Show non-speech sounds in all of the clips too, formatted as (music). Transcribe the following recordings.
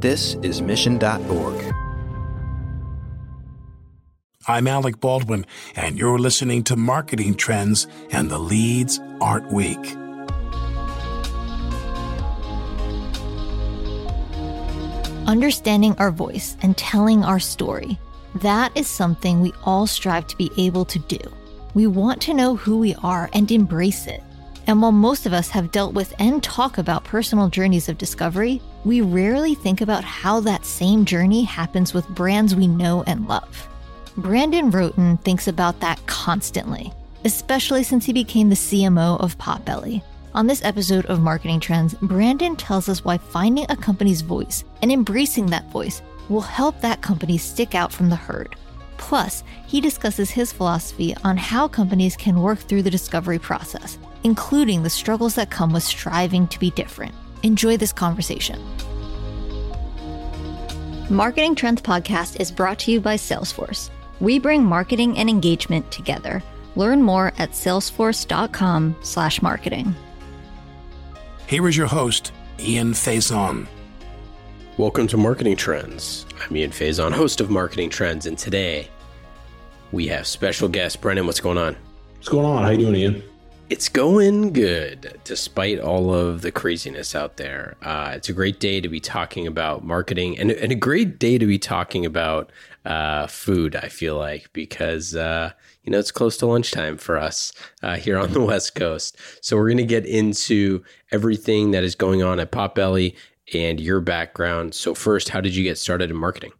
This is Mission.org. I'm Alec Baldwin, and you're listening to Marketing Trends and the Leads Aren't Weak. Understanding our voice and telling our story. That is something we all strive to be able to do. We want to know who we are and embrace it. And while most of us have dealt with and talk about personal journeys of discovery, we rarely think about how that same journey happens with brands we know and love. Brandon Rhoten thinks about that constantly, especially since he became the CMO of Potbelly. On this episode of Marketing Trends, Brandon tells us why finding a company's voice and embracing that voice will help that company stick out from the herd. Plus, he discusses his philosophy on how companies can work through the discovery process, including the struggles that come with striving to be different. Enjoy this conversation. Marketing Trends Podcast is brought to you by Salesforce. We bring marketing and engagement together. Learn more at salesforce.com/marketing. Here is your host, Ian Faison. Welcome to Marketing Trends. I'm Ian Faison, host of Marketing Trends, and today we have special guest Brennan. What's going on? What's going on? How you doing, Ian? It's going good, despite all of the craziness out there. Uh, it's a great day to be talking about marketing, and, and a great day to be talking about uh, food. I feel like because uh, you know, it's close to lunchtime for us uh, here on the (laughs) West Coast. So we're going to get into everything that is going on at Potbelly and your background. So first, how did you get started in marketing?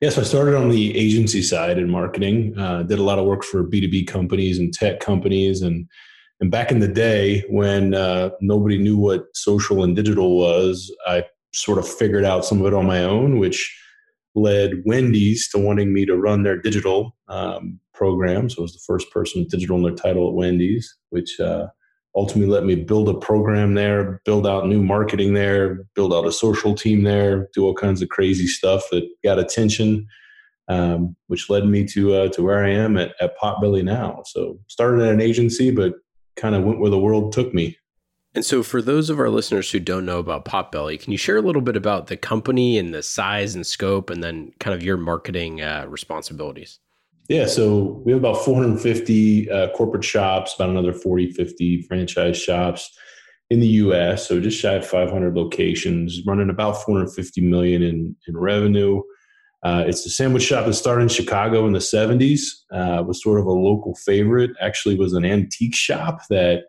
Yes, I started on the agency side in marketing. Uh, did a lot of work for B two B companies and tech companies, and and back in the day when uh, nobody knew what social and digital was, I sort of figured out some of it on my own, which led Wendy's to wanting me to run their digital um, program. So I was the first person with digital in their title at Wendy's, which uh, ultimately let me build a program there, build out new marketing there, build out a social team there, do all kinds of crazy stuff that got attention, um, which led me to uh, to where I am at, at Potbelly now. So started at an agency, but kind of went where the world took me. And so, for those of our listeners who don't know about Potbelly, can you share a little bit about the company and the size and scope, and then kind of your marketing uh, responsibilities? Yeah, so we have about 450 uh, corporate shops, about another 40, 50 franchise shops in the U.S. So just shy of 500 locations, running about 450 million in in revenue. Uh, it's a sandwich shop that started in Chicago in the 70s. Uh, was sort of a local favorite. Actually, was an antique shop that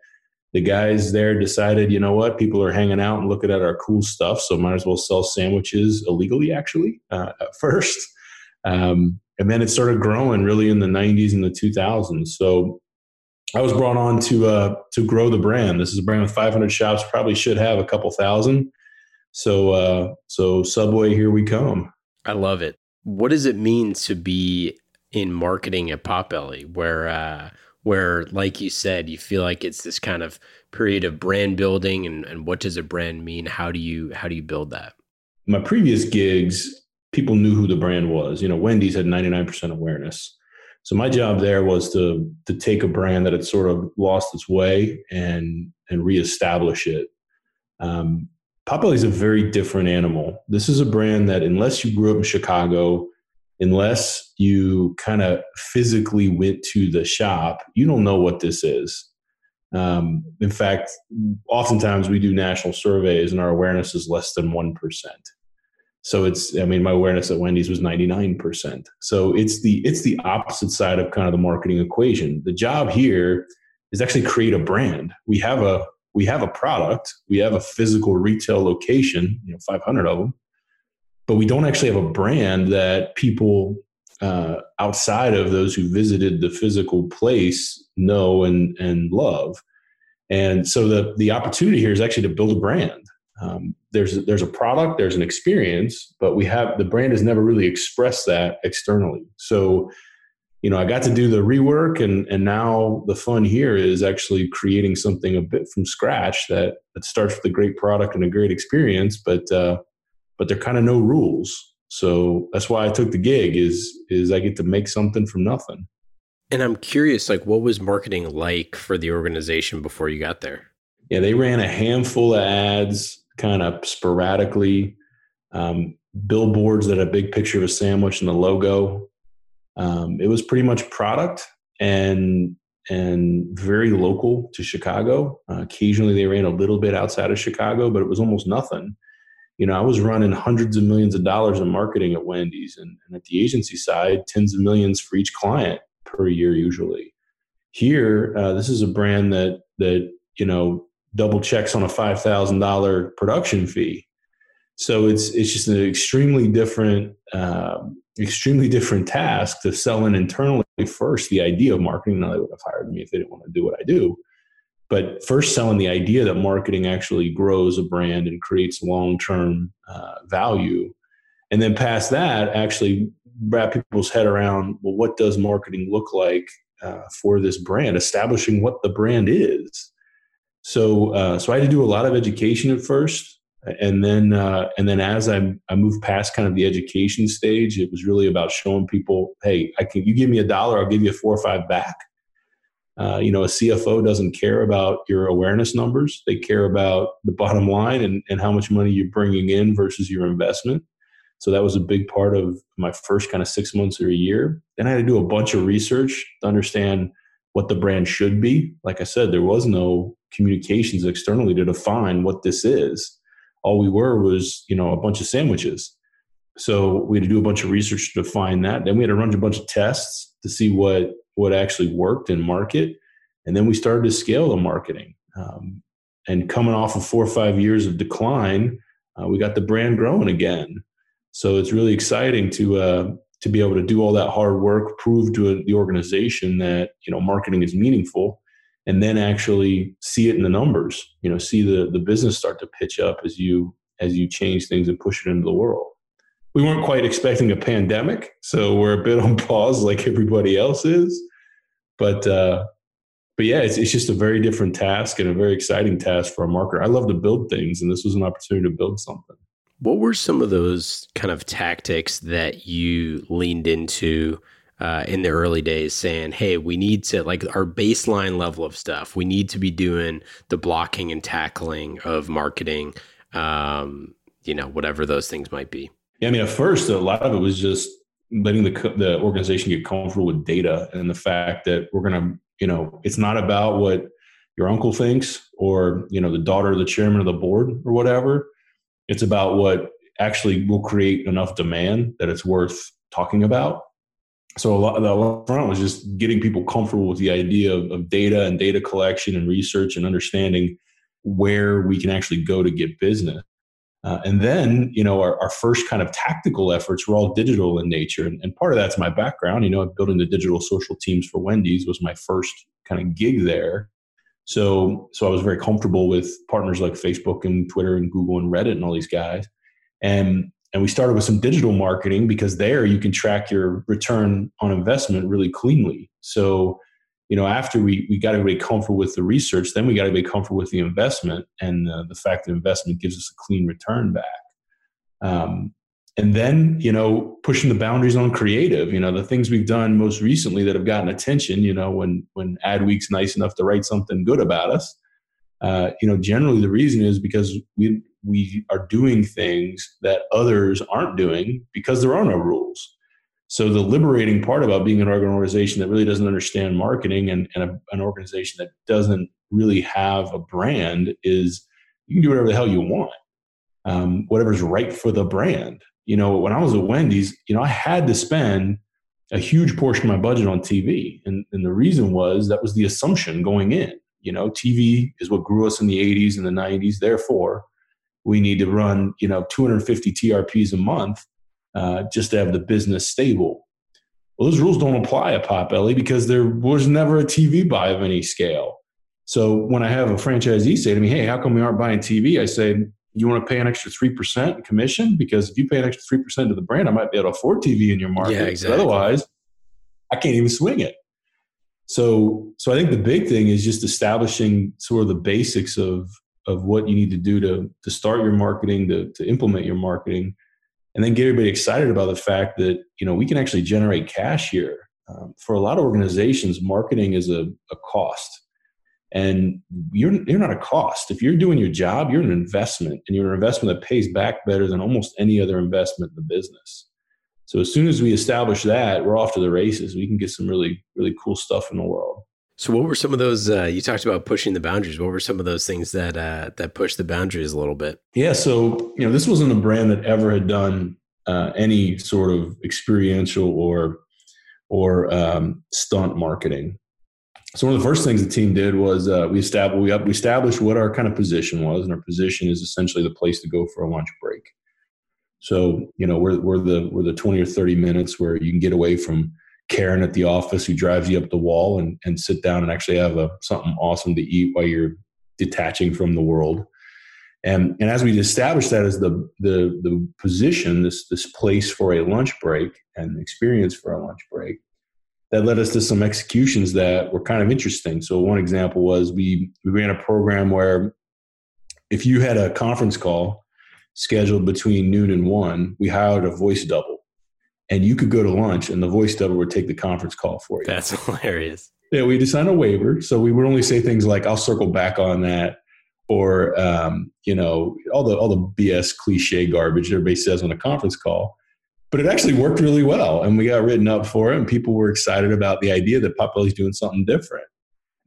the guys there decided, you know what, people are hanging out and looking at our cool stuff, so might as well sell sandwiches illegally. Actually, uh, at first. Um, and then it started growing really in the 90s and the 2000s so i was brought on to uh, to grow the brand this is a brand with 500 shops probably should have a couple thousand so uh, so subway here we come i love it what does it mean to be in marketing at potbelly where uh, where like you said you feel like it's this kind of period of brand building and, and what does a brand mean how do you how do you build that my previous gigs people knew who the brand was. You know, Wendy's had 99% awareness. So my job there was to to take a brand that had sort of lost its way and and reestablish it. Um, Potbelly is a very different animal. This is a brand that, unless you grew up in Chicago, unless you kind of physically went to the shop, you don't know what this is. Um, in fact, oftentimes we do national surveys and our awareness is less than 1%. So it's, I mean, my awareness at Wendy's was 99%. So it's the, it's the opposite side of kind of the marketing equation. The job here is actually create a brand. We have a, we have a product, we have a physical retail location, you know, 500 of them, but we don't actually have a brand that people uh, outside of those who visited the physical place know and, and love. And so the, the opportunity here is actually to build a brand um, there's there's a product, there's an experience, but we have the brand has never really expressed that externally. So, you know, I got to do the rework, and and now the fun here is actually creating something a bit from scratch that that starts with a great product and a great experience, but uh, but there are kind of no rules. So that's why I took the gig is is I get to make something from nothing. And I'm curious, like, what was marketing like for the organization before you got there? Yeah, they ran a handful of ads kind of sporadically. um, billboards that had a big picture of a sandwich and the logo. Um, it was pretty much product and and very local to Chicago. Uh, occasionally, they ran a little bit outside of Chicago, but it was almost nothing. You know, I was running hundreds of millions of dollars in marketing at Wendy's, and, and at the agency side, tens of millions for each client per year, usually. Here, uh, this is a brand that that you know double checks on a five thousand dollar production fee. So it's it's just an extremely different, um, extremely different task to sell in internally first the idea of marketing. Now they would have hired me if they didn't want to do what I do, but first selling the idea that marketing actually grows a brand and creates long term uh, value, and then past that, actually wrap people's head around well, what does marketing look like uh, for this brand, establishing what the brand is. So, uh, so I had to do a lot of education at first, and then, uh, and then as I, I moved past kind of the education stage, it was really about showing people, hey, I can. You give me a dollar, I'll give you four or five back. Uh, you know, a CFO doesn't care about your awareness numbers; they care about the bottom line and, and how much money you're bringing in versus your investment. So that was a big part of my first kind of six months or a year. Then I had to do a bunch of research to understand what the brand should be. Like I said, there was no communications externally to define what this is. All we were was, you know, a bunch of sandwiches. So we had to do a bunch of research to find that. Then we had to run a bunch of tests to see what what actually worked in market, and then we started to scale the marketing. Um, and coming off of four or five years of decline, uh, we got the brand growing again. So it's really exciting to uh, to be able to do all that hard work, prove to the organization that you know marketing is meaningful, and then actually see it in the numbers. You know, see the the business start to pitch up as you as you change things and push it into the world. We weren't quite expecting a pandemic, so we're a bit (laughs) on pause like everybody else is. But uh, but yeah, it's it's just a very different task and a very exciting task for a marketer. I love to build things, and this was an opportunity to build something. What were some of those kind of tactics that you leaned into uh, in the early days, saying, "Hey, we need to like our baseline level of stuff. We need to be doing the blocking and tackling of marketing. Um, you know, whatever those things might be." Yeah, I mean, at first, a lot of it was just letting the the organization get comfortable with data and the fact that we're going to, you know, it's not about what your uncle thinks or you know the daughter of the chairman of the board or whatever it's about what actually will create enough demand that it's worth talking about. So a lot of the front was just getting people comfortable with the idea of, of data and data collection and research and understanding where we can actually go to get business. Uh, and then, you know, our, our, first kind of tactical efforts were all digital in nature. And, and, part of that's my background. You know, building the digital social teams for Wendy's was my first kind of gig there. So, so I was very comfortable with partners like Facebook and Twitter and Google and Reddit and all these guys. And and we started with some digital marketing because there you can track your return on investment really cleanly. So, you know, after we we got everybody comfortable with the research, then we got to be comfortable with the investment and uh, the fact that investment gives us a clean return back. Um, and then you know pushing the boundaries on creative you know the things we've done most recently that have gotten attention you know when when adweek's nice enough to write something good about us uh, you know generally the reason is because we we are doing things that others aren't doing because there are no rules so the liberating part about being an organization that really doesn't understand marketing and, and a, an organization that doesn't really have a brand is you can do whatever the hell you want um, whatever's right for the brand you know, when I was at Wendy's, you know, I had to spend a huge portion of my budget on TV. And, and the reason was that was the assumption going in. You know, TV is what grew us in the 80s and the 90s. Therefore, we need to run, you know, 250 TRPs a month uh, just to have the business stable. Well, those rules don't apply at Potbelly because there was never a TV buy of any scale. So when I have a franchisee say to me, "Hey, how come we aren't buying TV?" I say, you want to pay an extra 3% commission because if you pay an extra 3% to the brand, I might be able to afford TV in your market. Yeah, exactly. But otherwise, I can't even swing it. So, so I think the big thing is just establishing sort of the basics of, of what you need to do to, to start your marketing, to, to implement your marketing, and then get everybody excited about the fact that, you know, we can actually generate cash here. Um, for a lot of organizations, marketing is a, a cost and you're you're not a cost. If you're doing your job, you're an investment, and you're an investment that pays back better than almost any other investment in the business. So as soon as we establish that, we're off to the races. We can get some really really cool stuff in the world. So, what were some of those? Uh, you talked about pushing the boundaries. What were some of those things that uh, that pushed the boundaries a little bit? Yeah, so you know, this wasn't a brand that ever had done uh, any sort of experiential or or um, stunt marketing. So one of the first things the team did was uh, we established we, we established what our kind of position was, and our position is essentially the place to go for a lunch break. So you know we're we're the we're the twenty or thirty minutes where you can get away from Karen at the office who drives you up the wall and, and sit down and actually have a, something awesome to eat while you're detaching from the world. And, and as we established that as the, the, the position, this, this place for a lunch break and experience for a lunch break, that led us to some executions that were kind of interesting. So one example was we, we ran a program where if you had a conference call scheduled between noon and one, we hired a voice double. And you could go to lunch and the voice double would take the conference call for you. That's (laughs) hilarious. Yeah, we just signed a waiver. So we would only say things like, I'll circle back on that or um, you know all the all the BS cliche garbage everybody says on a conference call. But it actually worked really well, and we got written up for it, and people were excited about the idea that Potbelly's doing something different.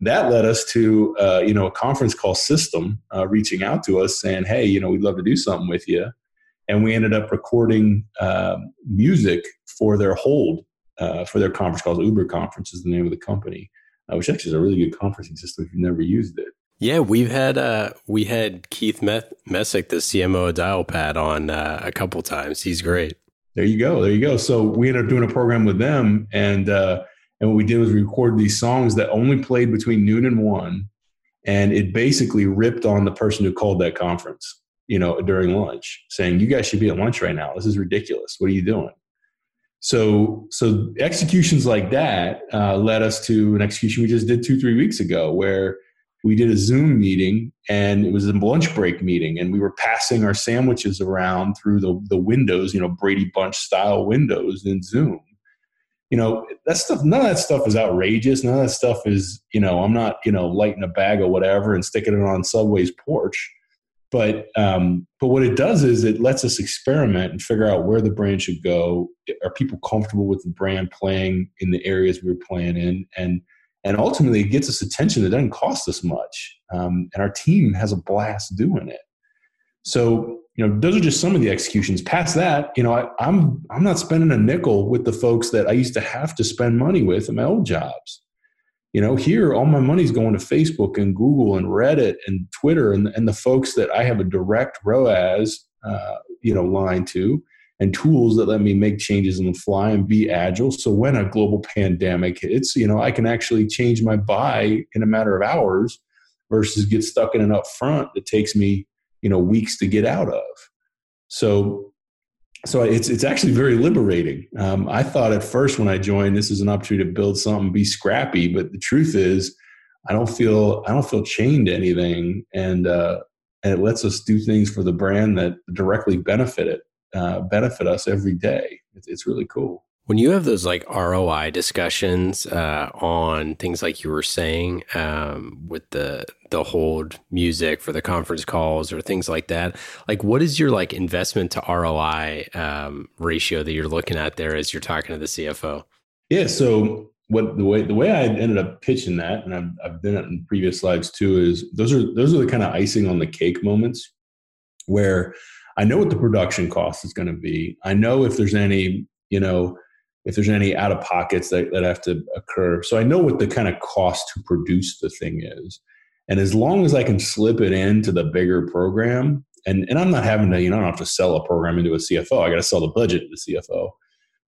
That led us to uh, you know a conference call system uh, reaching out to us saying, "Hey, you know, we'd love to do something with you," and we ended up recording uh, music for their hold uh, for their conference calls. Uber Conference is the name of the company, uh, which actually is a really good conferencing system if you've never used it. Yeah, we've had uh, we had Keith Messick, the CMO of Dialpad, on uh, a couple times. He's great. There you go. There you go. So we ended up doing a program with them, and uh, and what we did was we recorded these songs that only played between noon and one, and it basically ripped on the person who called that conference, you know, during lunch, saying, "You guys should be at lunch right now. This is ridiculous. What are you doing?" So, so executions like that uh, led us to an execution we just did two, three weeks ago, where we did a Zoom meeting and it was a lunch break meeting and we were passing our sandwiches around through the, the windows, you know, Brady Bunch style windows in Zoom. You know, that stuff, none of that stuff is outrageous. None of that stuff is, you know, I'm not, you know, lighting a bag or whatever and sticking it on Subway's porch. But um, but what it does is it lets us experiment and figure out where the brand should go. Are people comfortable with the brand playing in the areas we we're playing in? And and ultimately it gets us attention that doesn't cost us much um, and our team has a blast doing it so you know those are just some of the executions past that you know I, i'm i'm not spending a nickel with the folks that i used to have to spend money with in my old jobs you know here all my money's going to facebook and google and reddit and twitter and, and the folks that i have a direct roas uh, you know line to and tools that let me make changes on the fly and be agile. So when a global pandemic hits, you know, I can actually change my buy in a matter of hours versus get stuck in an upfront that takes me, you know, weeks to get out of. So so it's it's actually very liberating. Um, I thought at first when I joined, this is an opportunity to build something, be scrappy. But the truth is, I don't feel I don't feel chained to anything, and uh, and it lets us do things for the brand that directly benefit it uh, benefit us every day. It's, it's, really cool. When you have those like ROI discussions uh, on things like you were saying um, with the the hold music for the conference calls or things like that, like what is your like investment to ROI um, ratio that you're looking at there as you're talking to the CFO? Yeah, so what the way the way I ended up pitching that, and I've, I've done it in previous slides too, is those are those are the kind of icing on the cake moments where I know what the production cost is going to be. I know if there's any, you know, if there's any out of pockets that, that have to occur. So I know what the kind of cost to produce the thing is. And as long as I can slip it into the bigger program, and, and I'm not having to, you know, I don't have to sell a program into a CFO. I got to sell the budget to the CFO.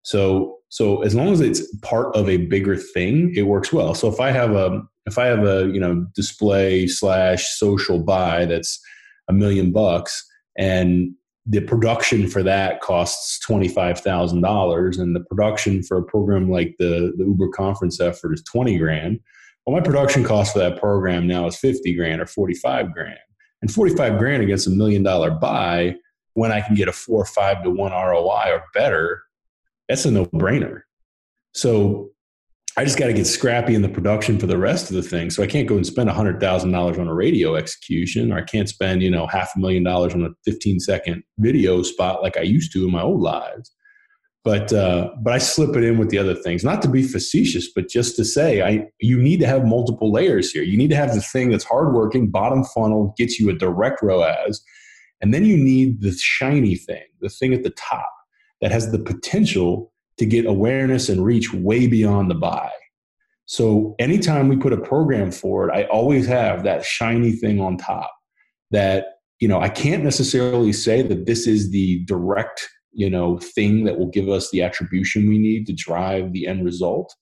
So so as long as it's part of a bigger thing, it works well. So if I have a if I have a you know display slash social buy that's a million bucks and the production for that costs $25,000 and the production for a program like the, the Uber conference effort is 20 grand. Well, my production cost for that program now is 50 grand or 45 grand. And 45 grand against a million dollar buy when I can get a four or five to one ROI or better, that's a no brainer. So, I just got to get scrappy in the production for the rest of the thing. So I can't go and spend $100,000 on a radio execution, or I can't spend, you know, half a million dollars on a 15 second video spot like I used to in my old lives. But uh, but I slip it in with the other things, not to be facetious, but just to say, I you need to have multiple layers here. You need to have the thing that's hardworking, bottom funnel, gets you a direct ROAS, and then you need the shiny thing, the thing at the top that has the potential to get awareness and reach way beyond the buy. So anytime we put a program forward, I always have that shiny thing on top that, you know, I can't necessarily say that this is the direct, you know, thing that will give us the attribution we need to drive the end result.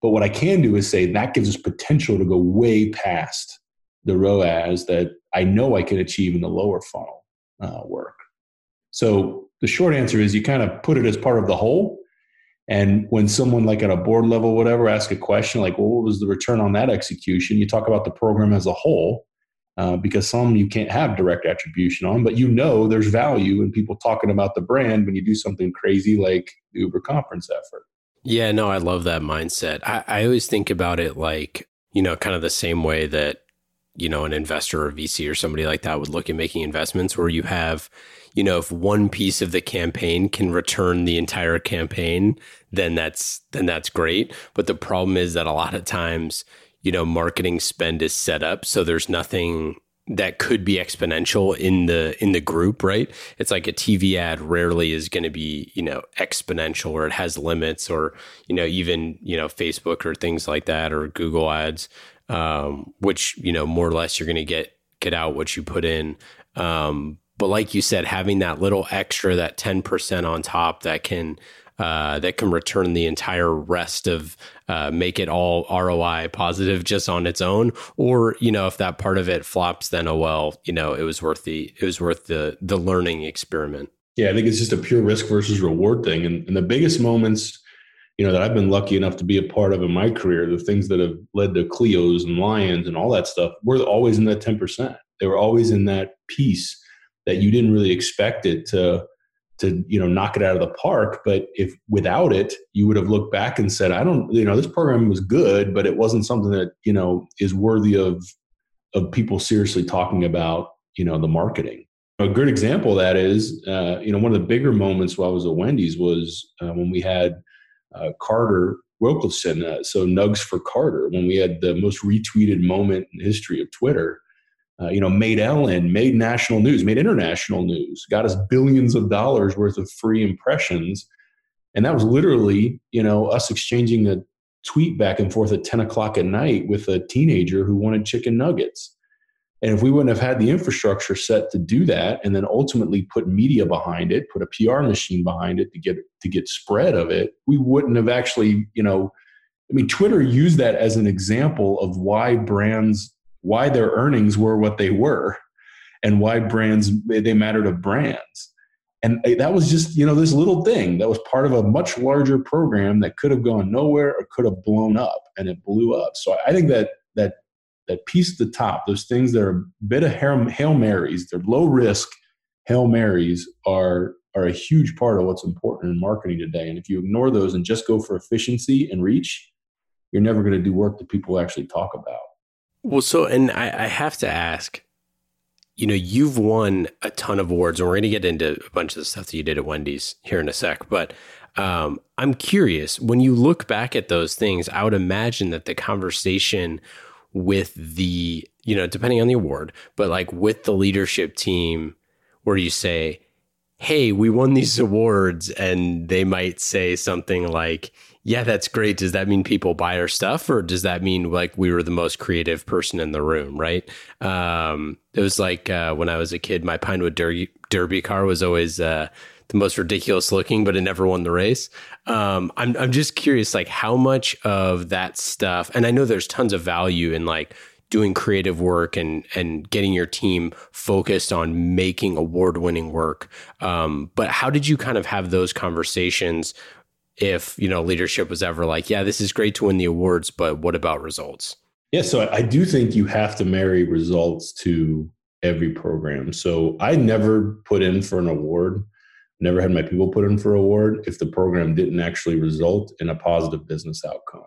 But what I can do is say that gives us potential to go way past the ROAS that I know I can achieve in the lower funnel uh, work. So the short answer is you kind of put it as part of the whole and when someone like at a board level, whatever, ask a question like, well, what was the return on that execution? You talk about the program as a whole, uh, because some you can't have direct attribution on, but you know there's value in people talking about the brand when you do something crazy like the Uber conference effort. Yeah, no, I love that mindset. I, I always think about it like, you know, kind of the same way that, you know, an investor or VC or somebody like that would look at making investments where you have, you know, if one piece of the campaign can return the entire campaign, then that's then that's great. But the problem is that a lot of times, you know, marketing spend is set up so there's nothing that could be exponential in the in the group, right? It's like a TV ad rarely is going to be, you know, exponential or it has limits or, you know, even, you know, Facebook or things like that or Google ads um, which, you know, more or less you're going to get get out what you put in. Um, but like you said, having that little extra, that 10% on top that can uh, that can return the entire rest of uh, make it all ROI positive just on its own. Or you know, if that part of it flops, then oh well, you know, it was worth the it was worth the the learning experiment. Yeah, I think it's just a pure risk versus reward thing, and, and the biggest moments. You know that I've been lucky enough to be a part of in my career. The things that have led to Clio's and Lions and all that stuff were always in that ten percent. They were always in that piece that you didn't really expect it to to you know knock it out of the park but if without it you would have looked back and said i don't you know this program was good but it wasn't something that you know is worthy of of people seriously talking about you know the marketing a good example of that is uh, you know one of the bigger moments while i was at wendy's was uh, when we had uh, carter wilkerson uh, so nugs for carter when we had the most retweeted moment in history of twitter uh, you know, made Ellen, made national news, made international news, got us billions of dollars worth of free impressions. And that was literally, you know, us exchanging a tweet back and forth at 10 o'clock at night with a teenager who wanted chicken nuggets. And if we wouldn't have had the infrastructure set to do that and then ultimately put media behind it, put a PR machine behind it to get to get spread of it, we wouldn't have actually, you know, I mean, Twitter used that as an example of why brands why their earnings were what they were and why brands they matter to brands. And that was just you know this little thing that was part of a much larger program that could have gone nowhere or could have blown up and it blew up. So i think that that that piece at the top those things that are a bit of hail marys they're low risk hail marys are are a huge part of what's important in marketing today and if you ignore those and just go for efficiency and reach you're never going to do work that people actually talk about well, so, and I, I have to ask, you know, you've won a ton of awards, and we're going to get into a bunch of the stuff that you did at Wendy's here in a sec. But um, I'm curious, when you look back at those things, I would imagine that the conversation with the, you know, depending on the award, but like with the leadership team, where you say, hey, we won these awards, and they might say something like, yeah, that's great. Does that mean people buy our stuff, or does that mean like we were the most creative person in the room? Right. Um, it was like uh, when I was a kid, my Pinewood Derby, Derby car was always uh, the most ridiculous looking, but it never won the race. Um, I'm I'm just curious, like how much of that stuff, and I know there's tons of value in like doing creative work and and getting your team focused on making award winning work. Um, but how did you kind of have those conversations if you know leadership was ever like, yeah, this is great to win the awards, but what about results? Yeah, so I do think you have to marry results to every program. So I never put in for an award, never had my people put in for an award if the program didn't actually result in a positive business outcome.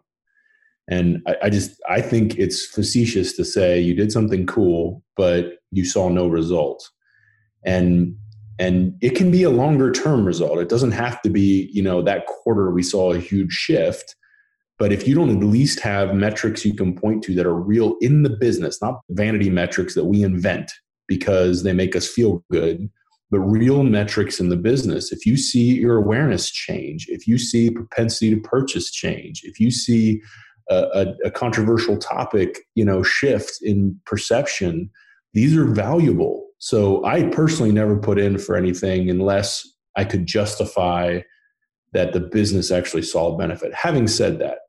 And I, I just I think it's facetious to say you did something cool, but you saw no results. And and it can be a longer term result. It doesn't have to be, you know, that quarter we saw a huge shift. But if you don't at least have metrics you can point to that are real in the business, not vanity metrics that we invent because they make us feel good, but real metrics in the business. If you see your awareness change, if you see propensity to purchase change, if you see a, a, a controversial topic, you know, shift in perception, these are valuable. So I personally never put in for anything unless I could justify that the business actually saw a benefit. Having said that,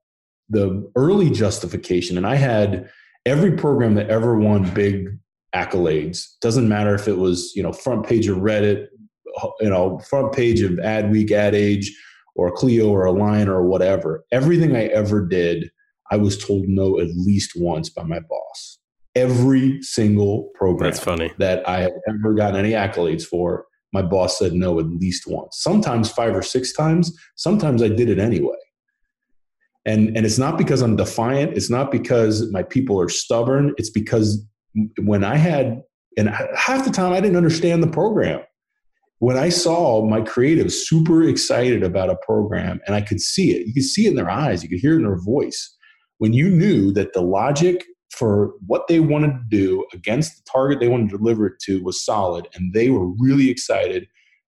the early justification, and I had every program that ever won big accolades. Doesn't matter if it was you know front page of Reddit, you know front page of Adweek, Ad Age, or Clio or Align or whatever. Everything I ever did, I was told no at least once by my boss. Every single program That's funny. that I have ever gotten any accolades for, my boss said no at least once. Sometimes five or six times. Sometimes I did it anyway. And, and it's not because I'm defiant. It's not because my people are stubborn. It's because when I had, and half the time I didn't understand the program. When I saw my creatives super excited about a program and I could see it, you could see it in their eyes, you could hear it in their voice. When you knew that the logic for what they wanted to do against the target they wanted to deliver it to was solid and they were really excited,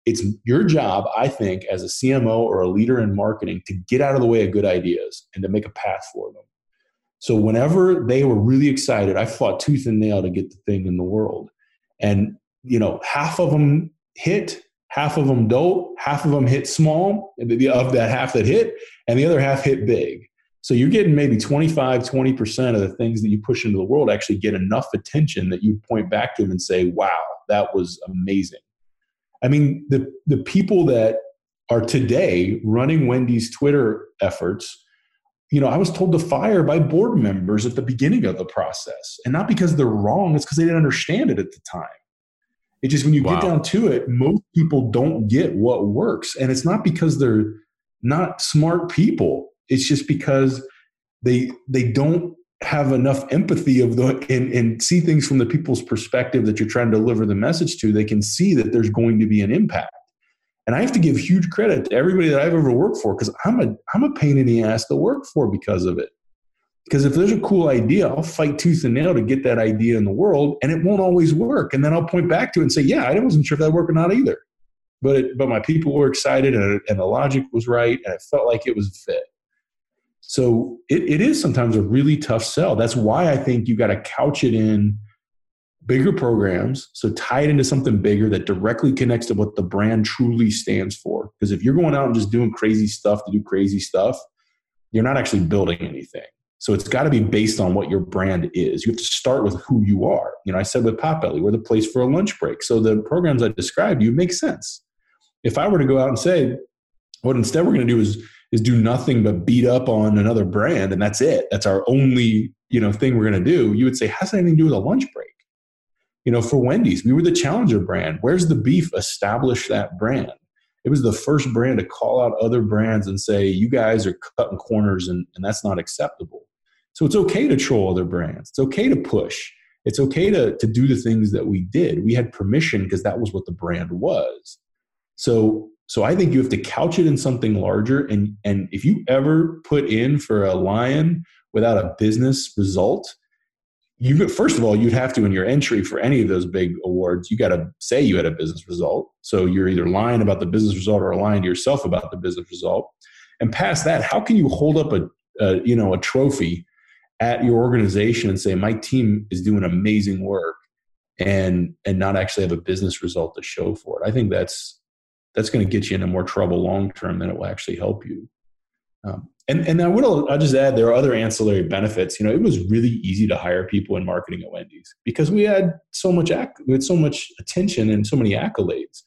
it's your job, I think, as a CMO or a leader in marketing to get out of the way of good ideas and to make a path for them. So whenever they were really excited, I fought tooth and nail to get the thing in the world. And you know, half of them hit, half of them don't, half of them hit small of that half that hit, and the other half hit big. So you're getting maybe 25, 20% of the things that you push into the world actually get enough attention that you point back to them and say, wow, that was amazing. I mean, the, the people that are today running Wendy's Twitter efforts you know, I was told to fire by board members at the beginning of the process. And not because they're wrong, it's because they didn't understand it at the time. It just, when you wow. get down to it, most people don't get what works. And it's not because they're not smart people. It's just because they they don't have enough empathy of the and, and see things from the people's perspective that you're trying to deliver the message to. They can see that there's going to be an impact. And I have to give huge credit to everybody that I've ever worked for because I'm a I'm a pain in the ass to work for because of it. Because if there's a cool idea, I'll fight tooth and nail to get that idea in the world, and it won't always work. And then I'll point back to it and say, "Yeah, I wasn't sure if that worked or not either." But it, but my people were excited, and, and the logic was right, and it felt like it was a fit. So it, it is sometimes a really tough sell. That's why I think you got to couch it in bigger programs. So tie it into something bigger that directly connects to what the brand truly stands for. Because if you're going out and just doing crazy stuff to do crazy stuff, you're not actually building anything. So it's got to be based on what your brand is. You have to start with who you are. You know, I said with Potbelly, we're the place for a lunch break. So the programs I described you make sense. If I were to go out and say, what instead we're going to do is is do nothing but beat up on another brand and that's it. That's our only, you know, thing we're going to do. You would say, has that anything to do with a lunch break? You know, for Wendy's, we were the challenger brand. Where's the beef? Establish that brand. It was the first brand to call out other brands and say, you guys are cutting corners and, and that's not acceptable. So it's okay to troll other brands. It's okay to push. It's okay to, to do the things that we did. We had permission because that was what the brand was. So so I think you have to couch it in something larger. And, and if you ever put in for a lion without a business result, you first of all you'd have to in your entry for any of those big awards you got to say you had a business result. So you're either lying about the business result or lying to yourself about the business result. And past that how can you hold up a, a you know a trophy at your organization and say my team is doing amazing work and and not actually have a business result to show for it? I think that's that's going to get you into more trouble long term than it will actually help you. Um, and and I would I'll just add there are other ancillary benefits. You know, it was really easy to hire people in marketing at Wendy's because we had so much we had so much attention and so many accolades.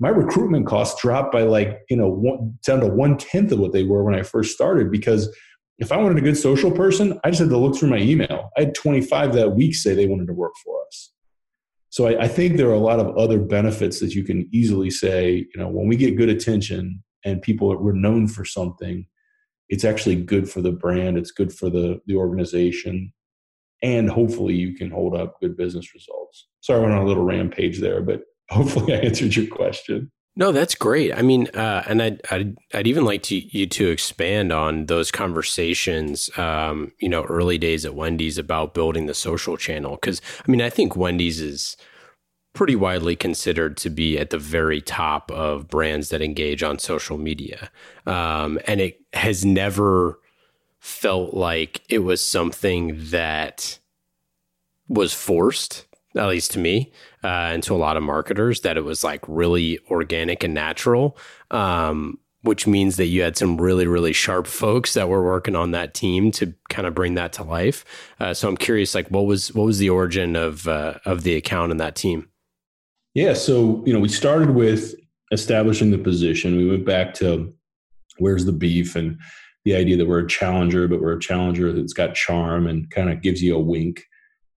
My recruitment costs dropped by like you know one, down to one tenth of what they were when I first started because if I wanted a good social person, I just had to look through my email. I had 25 that week say they wanted to work for us. So I, I think there are a lot of other benefits that you can easily say, you know, when we get good attention and people we're known for something, it's actually good for the brand, it's good for the the organization, and hopefully you can hold up good business results. Sorry, I went on a little rampage there, but (laughs) hopefully I answered your question. No, that's great. I mean, uh, and I'd, I'd, I'd even like to you to expand on those conversations. Um, you know, early days at Wendy's about building the social channel because I mean, I think Wendy's is pretty widely considered to be at the very top of brands that engage on social media, um, and it has never felt like it was something that was forced at least to me uh, and to a lot of marketers, that it was like really organic and natural. Um, which means that you had some really, really sharp folks that were working on that team to kind of bring that to life. Uh, so I'm curious, like, what was what was the origin of uh, of the account and that team? Yeah, so you know, we started with establishing the position. We went back to where's the beef and the idea that we're a challenger, but we're a challenger that's got charm and kind of gives you a wink.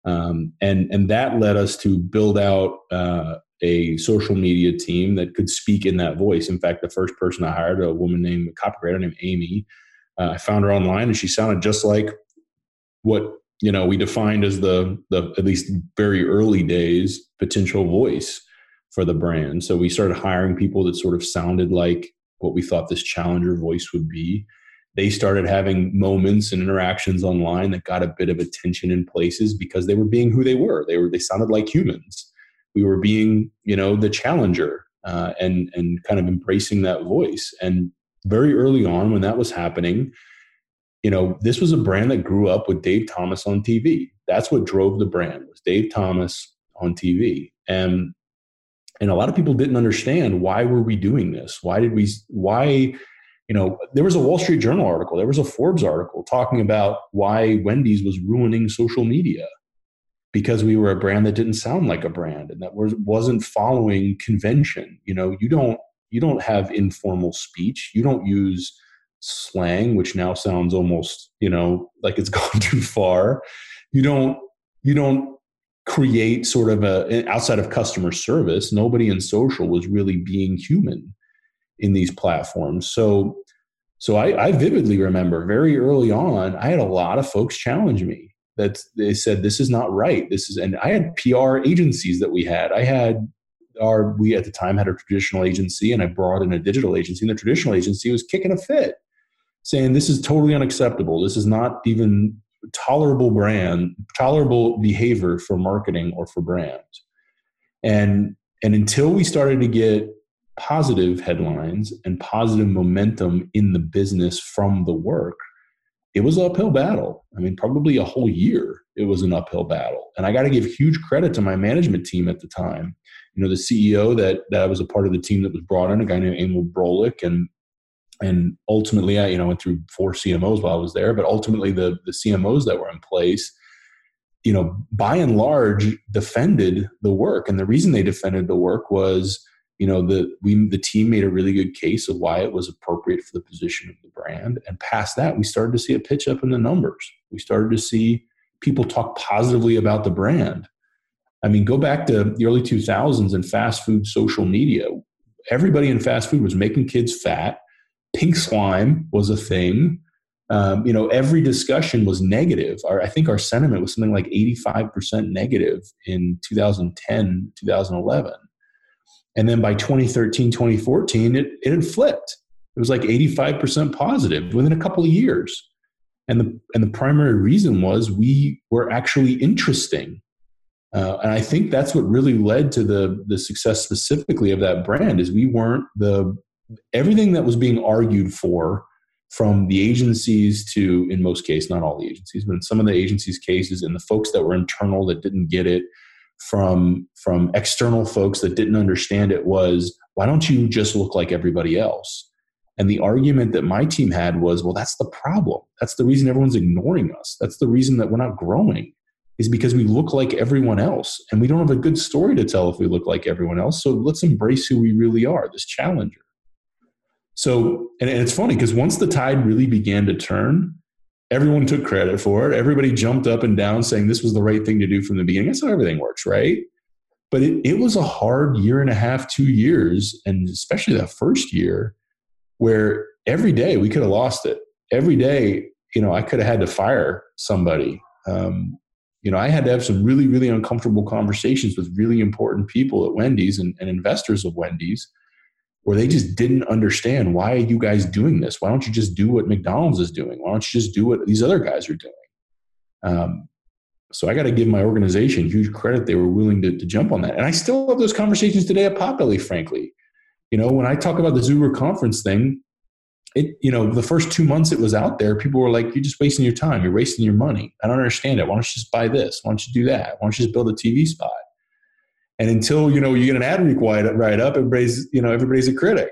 Um, and and that led us to build out uh, a social media team that could speak in that voice. In fact, the first person I hired, a woman named a copywriter named Amy, uh, I found her online, and she sounded just like what you know we defined as the the at least very early days potential voice for the brand. So we started hiring people that sort of sounded like what we thought this challenger voice would be they started having moments and interactions online that got a bit of attention in places because they were being who they were. They were they sounded like humans. We were being, you know, the challenger uh, and and kind of embracing that voice. And very early on, when that was happening, you know, this was a brand that grew up with Dave Thomas on TV. That's what drove the brand was Dave Thomas on TV. And and a lot of people didn't understand why were we doing this? Why did we why you know, there was a Wall Street Journal article, there was a Forbes article talking about why Wendy's was ruining social media because we were a brand that didn't sound like a brand and that was wasn't following convention. You know, you don't you don't have informal speech. You don't use slang, which now sounds almost, you know, like it's (laughs) gone too far. You don't you don't create sort of a outside of customer service, nobody in social was really being human in these platforms. So, so I, I vividly remember very early on, I had a lot of folks challenge me that they said this is not right. This is, and I had PR agencies that we had. I had our we at the time had a traditional agency, and I brought in a digital agency, and the traditional agency was kicking a fit, saying this is totally unacceptable. This is not even tolerable brand, tolerable behavior for marketing or for brands. And and until we started to get positive headlines and positive momentum in the business from the work, it was an uphill battle. I mean, probably a whole year it was an uphill battle. And I got to give huge credit to my management team at the time. You know, the CEO that that I was a part of the team that was brought in, a guy named Emil Brolick, and and ultimately I, you know, went through four CMOs while I was there, but ultimately the the CMOs that were in place, you know, by and large defended the work. And the reason they defended the work was you know the we the team made a really good case of why it was appropriate for the position of the brand. And past that we started to see a pitch up in the numbers. We started to see people talk positively about the brand. I mean go back to the early 2000s and fast food social media. Everybody in fast food was making kids fat pink slime was a thing um, you know every discussion was negative our, i think our sentiment was something like 85% negative in 2010 2011 and then by 2013, 2014, it, it had flipped. It was like 85% positive within a couple of years. And the, and the primary reason was we were actually interesting. Uh, and I think that's what really led to the, the success specifically of that brand is we weren't the everything that was being argued for from the agencies to in most cases not all the agencies but in some of the agencies cases and the folks that were internal that didn't get it from from external folks that didn't understand it was why don't you just look like everybody else? And the argument that my team had was well that's the problem. That's the reason everyone's ignoring us. That's the reason that we're not growing is because we look like everyone else and we don't have a good story to tell if we look like everyone else. So let's embrace who we really are this challenger so and, it's funny because once the tide really began to turn everyone took credit for it. Everybody jumped up and down saying this was the right thing to do from the beginning. That's how everything works, right? But it, it was a hard year and a half, two years, and especially that first year where every day we could have lost it. every day, you know, I could have had to fire somebody. Um, you know, I had to have some really, really uncomfortable conversations with really important people at Wendy's and, and investors of Wendy's where they just didn't understand why are you guys doing this? Why don't you just do what McDonald's is doing? Why don't you just do what these other guys are doing? Um, so I got to give my organization huge credit. They were willing to, to jump on that. And I still have those conversations today at Potbelly, frankly. You know, when I talk about the Zuber conference thing, it, you know, the first two months it was out there, people were like, you're just wasting your time. You're wasting your money. I don't understand it. Why don't you just buy this? Why don't you do that? Why don't you just build a TV spot? And until, you know, you get an Adweek right up, everybody's, you know, everybody's a critic.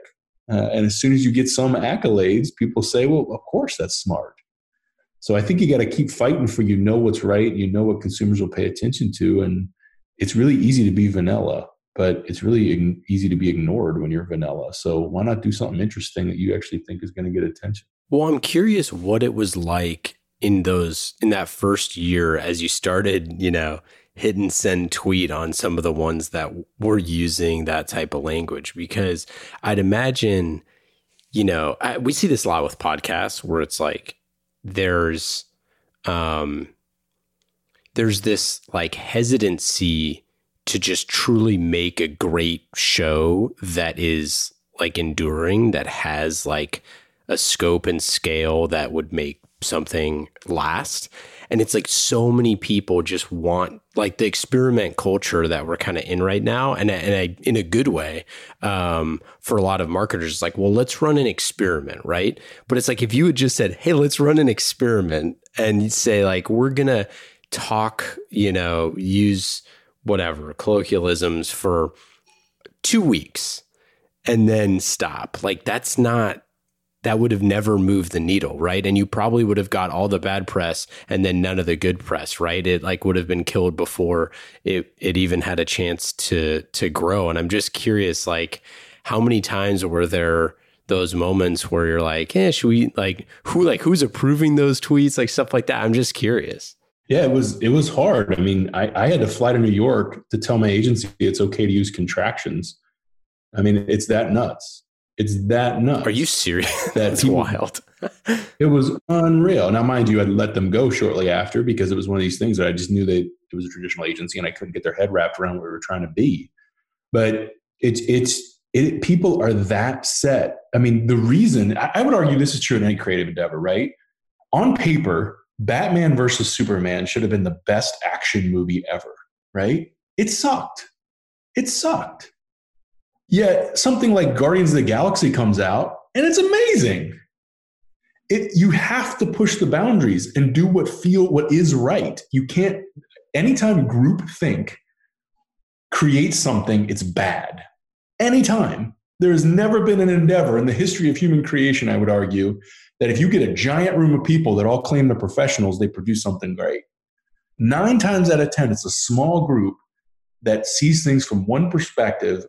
Uh, and as soon as you get some accolades, people say, well, of course that's smart. So I think you got to keep fighting for you know what's right, you know what consumers will pay attention to, and it's really easy to be vanilla, but it's really easy to be ignored when you're vanilla. So why not do something interesting that you actually think is going to get attention? Well, I'm curious what it was like in those in that first year as you started, you know, hit and send tweet on some of the ones that were using that type of language because I'd imagine, you know, I, we see this a lot with podcasts where it's like there's um there's this like hesitancy to just truly make a great show that is like enduring that has like a scope and scale that would make something last. And it's like so many people just want like the experiment culture that we're kind of in right now. And, and I, in a good way um, for a lot of marketers it's like well let's run an experiment right? But it's like if you had just said hey let's run an experiment and say like we're gonna talk you know use whatever colloquialisms for two weeks and then stop like that's not that would have never moved the needle, right? And you probably would have got all the bad press and then none of the good press, right? It like would have been killed before it it even had a chance to to grow. And I'm just curious, like, how many times were there those moments where you're like, yeah, should we like who like who's approving those tweets, like stuff like that? I'm just curious. Yeah, it was it was hard. I mean, I, I had to fly to New York to tell my agency it's okay to use contractions. I mean, it's that nuts. It's that nuts. Are you serious? (laughs) That's people, wild. (laughs) it was unreal. Now, mind you, I'd let them go shortly after because it was one of these things that I just knew that it was a traditional agency and I couldn't get their head wrapped around what we were trying to be. But it's it's it, people are that set. I mean, the reason I, I would argue this is true in any creative endeavor, right? On paper, Batman versus Superman should have been the best action movie ever, right? It sucked. It sucked Yet something like Guardians of the Galaxy comes out and it's amazing. It, you have to push the boundaries and do what feel what is right. You can't anytime group think creates something, it's bad. Anytime. There has never been an endeavor in the history of human creation, I would argue, that if you get a giant room of people that all claim they're professionals, they produce something great. Nine times out of 10, it's a small group that sees things from one perspective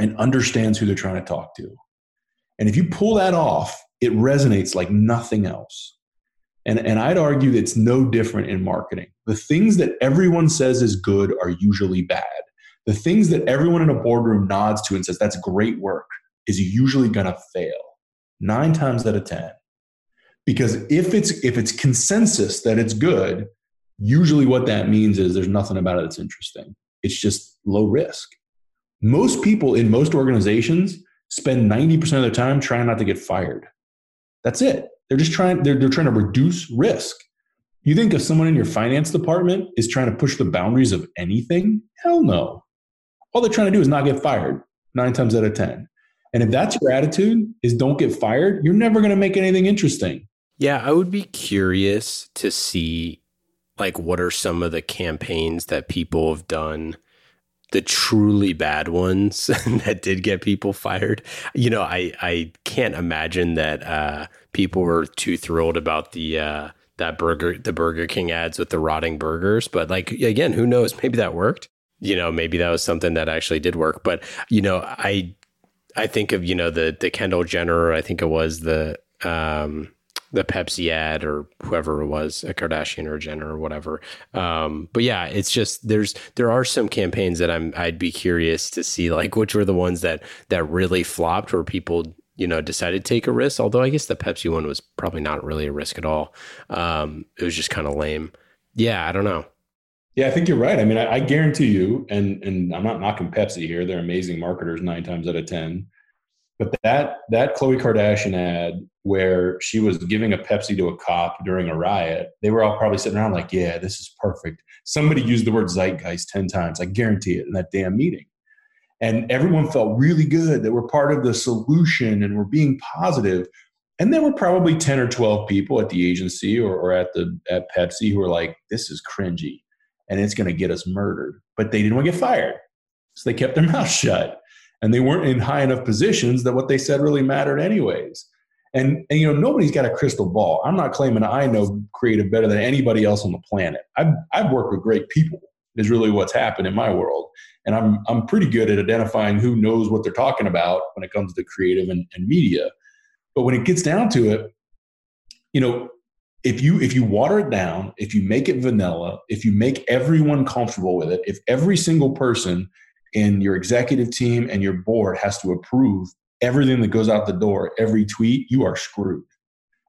and understands who they're trying to talk to. And if you pull that off, it resonates like nothing else. And, and I'd argue that it's no different in marketing. The things that everyone says is good are usually bad. The things that everyone in a boardroom nods to and says, that's great work, is usually going to fail nine times out of 10. Because if it's, if it's consensus that it's good, usually what that means is there's nothing about it that's interesting. It's just low risk. Most people in most organizations spend 90% of their time trying not to get fired. That's it. They're just trying, they're, they're trying to reduce risk. You think if someone in your finance department is trying to push the boundaries of anything? Hell no. All they're trying to do is not get fired nine times out of 10. And if that's your attitude is don't get fired, you're never going to make anything interesting. Yeah, I would be curious to see like what are some of the campaigns that people have done the truly bad ones (laughs) that did get people fired. You know, I I can't imagine that uh, people were too thrilled about the uh, that burger the Burger King ads with the rotting burgers. But like again, who knows? Maybe that worked. You know, maybe that was something that actually did work. But you know, I I think of you know the the Kendall Jenner. I think it was the um, the Pepsi ad or whoever it was, a Kardashian or a Jenner or whatever. Um, but yeah, it's just there's there are some campaigns that I'm I'd be curious to see like which were the ones that that really flopped where people you know, decided to take a risk. Although I guess the Pepsi one was probably not really a risk at all. Um, it was just kind of lame. Yeah, I don't know. Yeah, I think you're right. I mean, I, I, guarantee you, and and I'm not knocking Pepsi here; they're amazing marketers nine times out of ten. But that that Khloe Kardashian ad where she was giving a Pepsi to a cop during a riot, they were all probably sitting around like, "Yeah, this is perfect." Somebody used the word zeitgeist ten times. I guarantee it in that damn meeting. And everyone felt really good that we're part of the solution and we're being positive. And there were probably 10 or 12 people at the agency or, or at the at Pepsi who were like, this is cringy and it's going to get us murdered. But they didn't want to get fired. So they kept their (laughs) mouth shut. And they weren't in high enough positions that what they said really mattered anyways. And, and you know, nobody's got a crystal ball. I'm not claiming I know creative better than anybody else on the planet. I've, I've worked with great people is really what's happened in my world. And I'm I'm pretty good at identifying who knows what they're talking about when it comes to creative and, and media. But when it gets down to it, you know, if you if you water it down, if you make it vanilla, if you make everyone comfortable with it, if every single person in your executive team and your board has to approve everything that goes out the door, every tweet, you are screwed.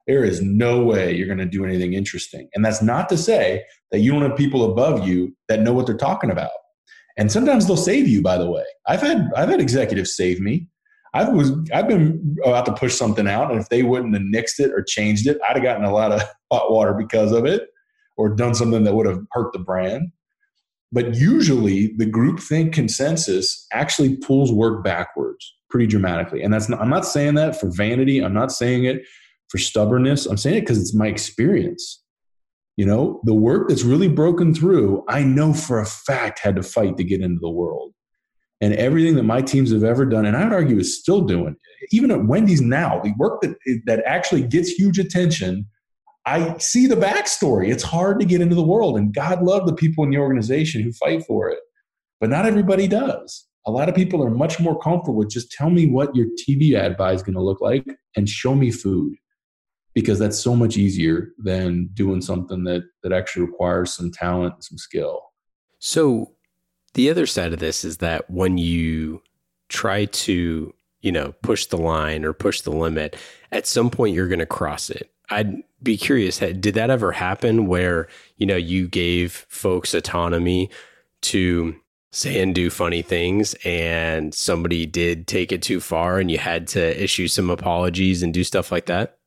There is no way you're going to do anything interesting. And that's not to say that you don't have people above you that know what they're talking about. And sometimes they'll save you, by the way. I've had I've had executives save me. I was I've been about to push something out, and if they wouldn't have nixed it or changed it, I'd have gotten a lot of (laughs) hot water because of it, or done something that would have hurt the brand. But usually, the groupthink consensus actually pulls work backwards pretty dramatically. And that's not, I'm not saying that for vanity. I'm not saying it for stubbornness. I'm saying it because it's my experience. You know, the work that's really broken through, I know for a fact had to fight to get into the world. And everything that my teams have ever done, and I would argue is still doing, even at Wendy's now, the work that that actually gets huge attention, I see the backstory. It's hard to get into the world, and God love the people in the organization who fight for it. But not everybody does. A lot of people are much more comfortable with just tell me what your TV ad buy is going to look like and show me food because that's so much easier than doing something that that actually requires some talent and some skill. So the other side of this is that when you try to, you know, push the line or push the limit, at some point you're going to cross it. I'd be curious, did that ever happen where, you know, you gave folks autonomy to say and do funny things and somebody did take it too far and you had to issue some apologies and do stuff like that?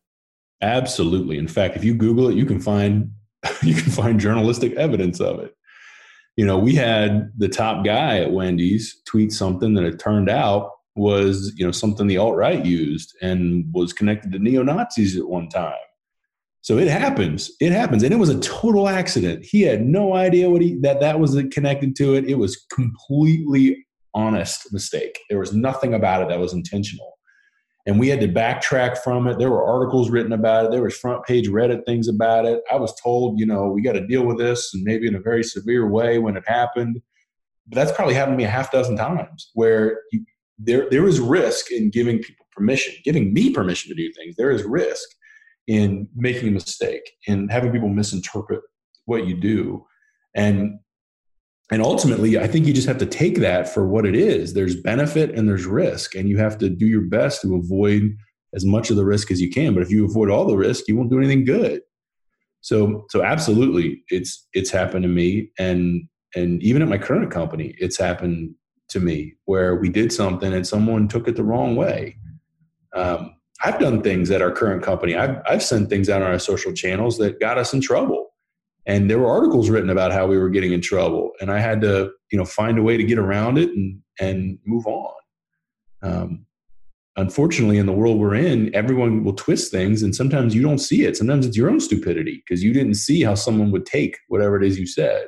Absolutely. In fact, if you Google it, you can find (laughs) you can find journalistic evidence of it. You know, we had the top guy at Wendy's tweet something that it turned out was, you know, something the alt right used and was connected to neo Nazis at one time. So it happens. It happens, and it was a total accident. He had no idea what he that that was connected to it. It was completely honest mistake. There was nothing about it that was intentional and we had to backtrack from it. There were articles written about it. There was front page Reddit things about it. I was told, you know, we got to deal with this and maybe in a very severe way when it happened. But that's probably happened to me a half dozen times where you, there there is risk in giving people permission, giving me permission to do things. There is risk in making a mistake and having people misinterpret what you do. And and ultimately i think you just have to take that for what it is. There's benefit and there's risk and you have to do your best to avoid as much of the risk as you can. But if you avoid all the risk you won't do anything good. So so absolutely it's it's happened to me and and even at my current company it's happened to me where we did something and someone took it the wrong way. Um, i've done things at our current company. I've, I've sent things out on our social channels that got us in trouble. And there were articles written about how we were getting in trouble. And i had to you know find a way to get around it and and move on. Um, unfortunately in the world we're in everyone will twist things and sometimes you don't see it. Sometimes it's your own stupidity because you didn't see how someone would take whatever it is you said.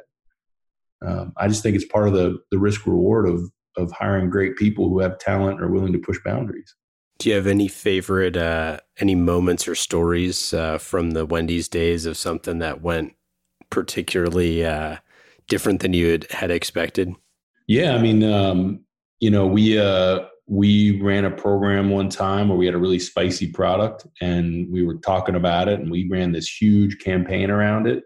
Um, i just think it's part of the the risk reward of of hiring great people who have talent or willing to push boundaries do you have any favorite uh, any moments or stories uh, from the wendy's days of something that went particularly uh, different than you had, had expected? Yeah, I mean, um, you know, we uh, we ran a program one time where we had a really spicy product, and we were talking about it, and we ran this huge campaign around it,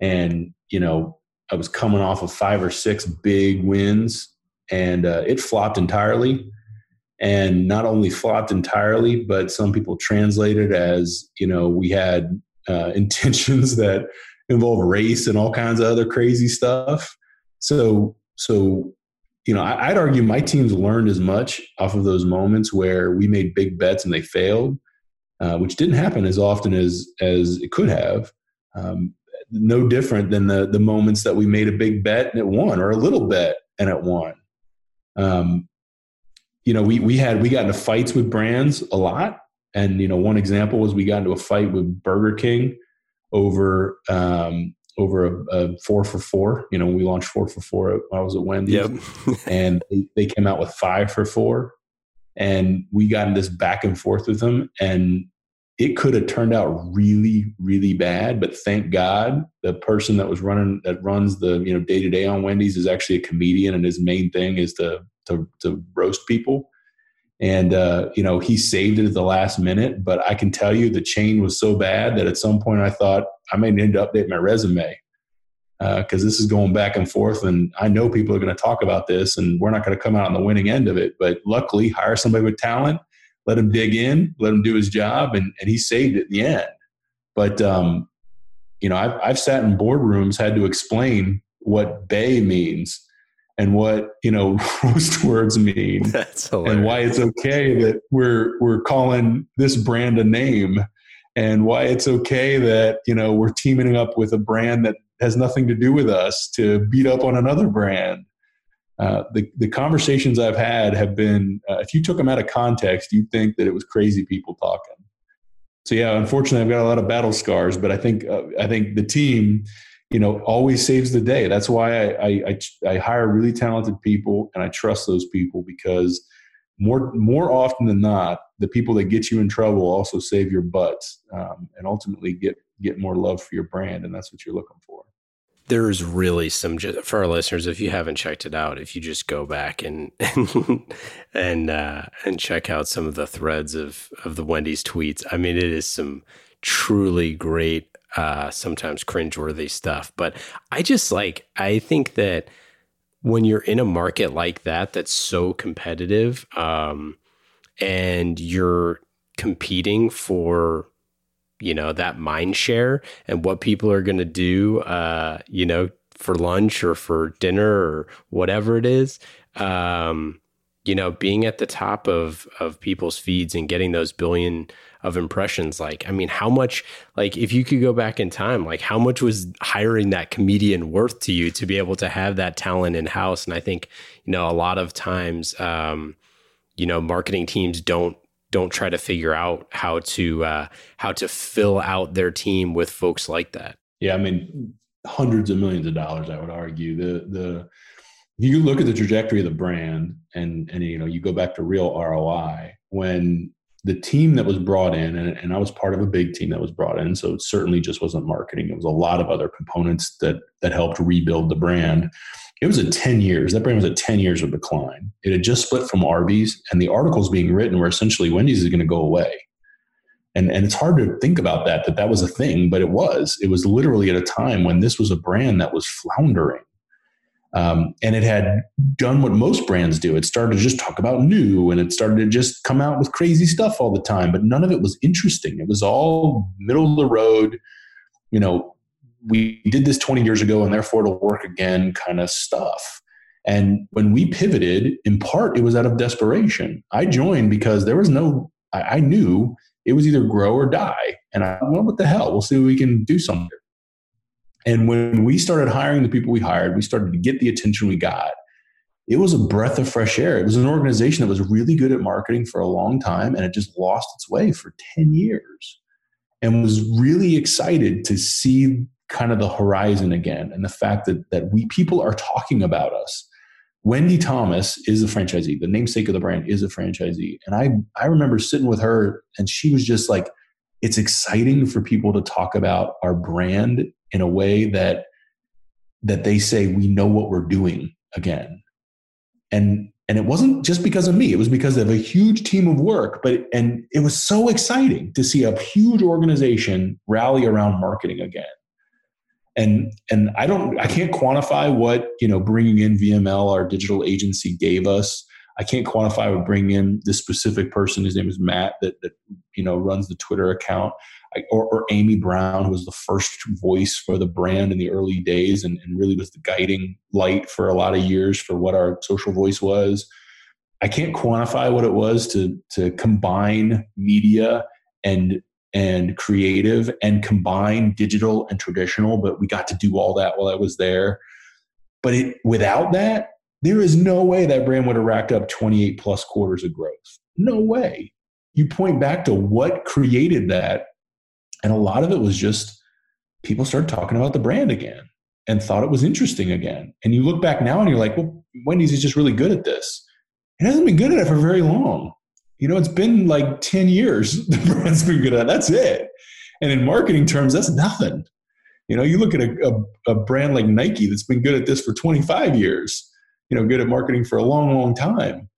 and you know, I was coming off of five or six big wins, and uh, it flopped entirely. And not only flopped entirely, but some people translated as you know we had uh, (laughs) intentions that involve race and all kinds of other crazy stuff. So so you know I, would argue my teams learned as much off of those moments where we made big bets and they failed, uh, which didn't happen as often as as it could have. Um, no different than the the moments that we made a big bet and it won, or a little bet and it won. Um, you know, we we had we got into fights with brands a lot, and you know, one example was we got into a fight with Burger King over um, over a, a, four for four. You know, we launched four for four. I was at Wendy's, yep. (laughs) and they, they came out with five for four, and we got in this back and forth with them, and it could have turned out really, really bad. But thank God, the person that was running that runs the you know day to day on Wendy's is actually a comedian, and his main thing is to to, to roast people. And, uh, you know, he saved it at the last minute. But I can tell you the chain was so bad that at some point I thought I may need to update my resume because uh, this is going back and forth. And I know people are going to talk about this and we're not going to come out on the winning end of it. But luckily, hire somebody with talent, let him dig in, let him do his job. And, and he saved it in the end. But, um, you know, I've, I've sat in boardrooms, had to explain what bae means and what you know (laughs) roast words mean. (laughs) And why it's okay that we're we're calling this brand a name. And why it's okay that you know we're teaming up with a brand that has nothing to do with us to beat up on another brand. Uh, the, the conversations I've had have been, uh, if you took them out of context, you'd think that it was crazy people talking. So yeah, unfortunately, I've got a lot of battle scars, but I think uh, I think the team you know always saves the day. That's why I, I, I hire really talented people and i trust those people because more more often than not the people that get you in trouble also save your butts um, and ultimately get get more love for your brand and that's what you're looking for. There's really some for our listeners if you haven't checked it out if you just go back and (laughs) and and, uh, and check out some of the threads of of the wendy's tweets i mean it is some truly great uh, sometimes cringeworthy stuff. But I just like, I think that when you're in a market like that, that's so competitive, um, and you're competing for, you know, that mind share and what people are going to do, uh, you know, for lunch or for dinner or whatever it is. Um, you know, being at the top of of people's feeds and getting those billion of impressions like i mean how much like if you could go back in time like how much was hiring that comedian worth to you to be able to have that talent in house and i think you know a lot of times um you know marketing teams don't don't try to figure out how to uh how to fill out their team with folks like that. Yeah i mean hundreds of millions of dollars i would argue. The the you look at the trajectory of the brand and and you know you go back to real roi when the team that was brought in, and, and, I was part of a big team that was brought in, so it certainly just wasn't marketing. It was a lot of other components that that helped rebuild the brand. It was a 10 years. That brand was at 10 years of decline. It had just split from Arby's, and the articles being written were essentially Wendy's is going to go away. And, and it's hard to think about that, that that was a thing, but it was. It was literally at a time when this was a brand that was floundering. Um, and it had done what most brands do. It started to just talk about new and it started to just come out with crazy stuff all the time, but none of it was interesting. It was all middle of the road, you know, we did this 20 years ago and therefore it'll work again kind of stuff. And when we pivoted, in part, it was out of desperation. I joined because there was no, I, I knew it was either grow or die. And I, well, what the hell? We'll see if we can do something. And when we started hiring the people we hired, we started to get the attention we got. It was a breath of fresh air. It was an organization that was really good at marketing for a long time and it just lost its way for 10 years and was really excited to see kind of the horizon again and the fact that, that we people are talking about us. Wendy Thomas is a franchisee. The namesake of the brand is a franchisee. And I, I remember sitting with her and she was just like, it's exciting for people to talk about our brand in a way that that they say we know what we're doing again and and it wasn't just because of me it was because of a huge team of work but and it was so exciting to see a huge organization rally around marketing again and and i don't i can't quantify what you know bringing in vml our digital agency gave us I can't quantify. I would bring in this specific person. His name is Matt that that you know runs the Twitter account, or, or Amy Brown, who was the first voice for the brand in the early days, and, and really was the guiding light for a lot of years for what our social voice was. I can't quantify what it was to to combine media and and creative and combine digital and traditional, but we got to do all that while I was there. But it, without that, there is no way that brand would have racked up 28 plus quarters of growth. No way. You point back to what created that, and a lot of it was just people started talking about the brand again and thought it was interesting again. And you look back now and you're like, well, Wendy's is just really good at this. It hasn't been good at it for very long. You know, it's been like 10 years (laughs) the brand's been good at. That's it. And in marketing terms, that's nothing. You know, you look at a, a, a, brand like Nike that's been good at this for 25 years, you know, good at marketing for a long, long time.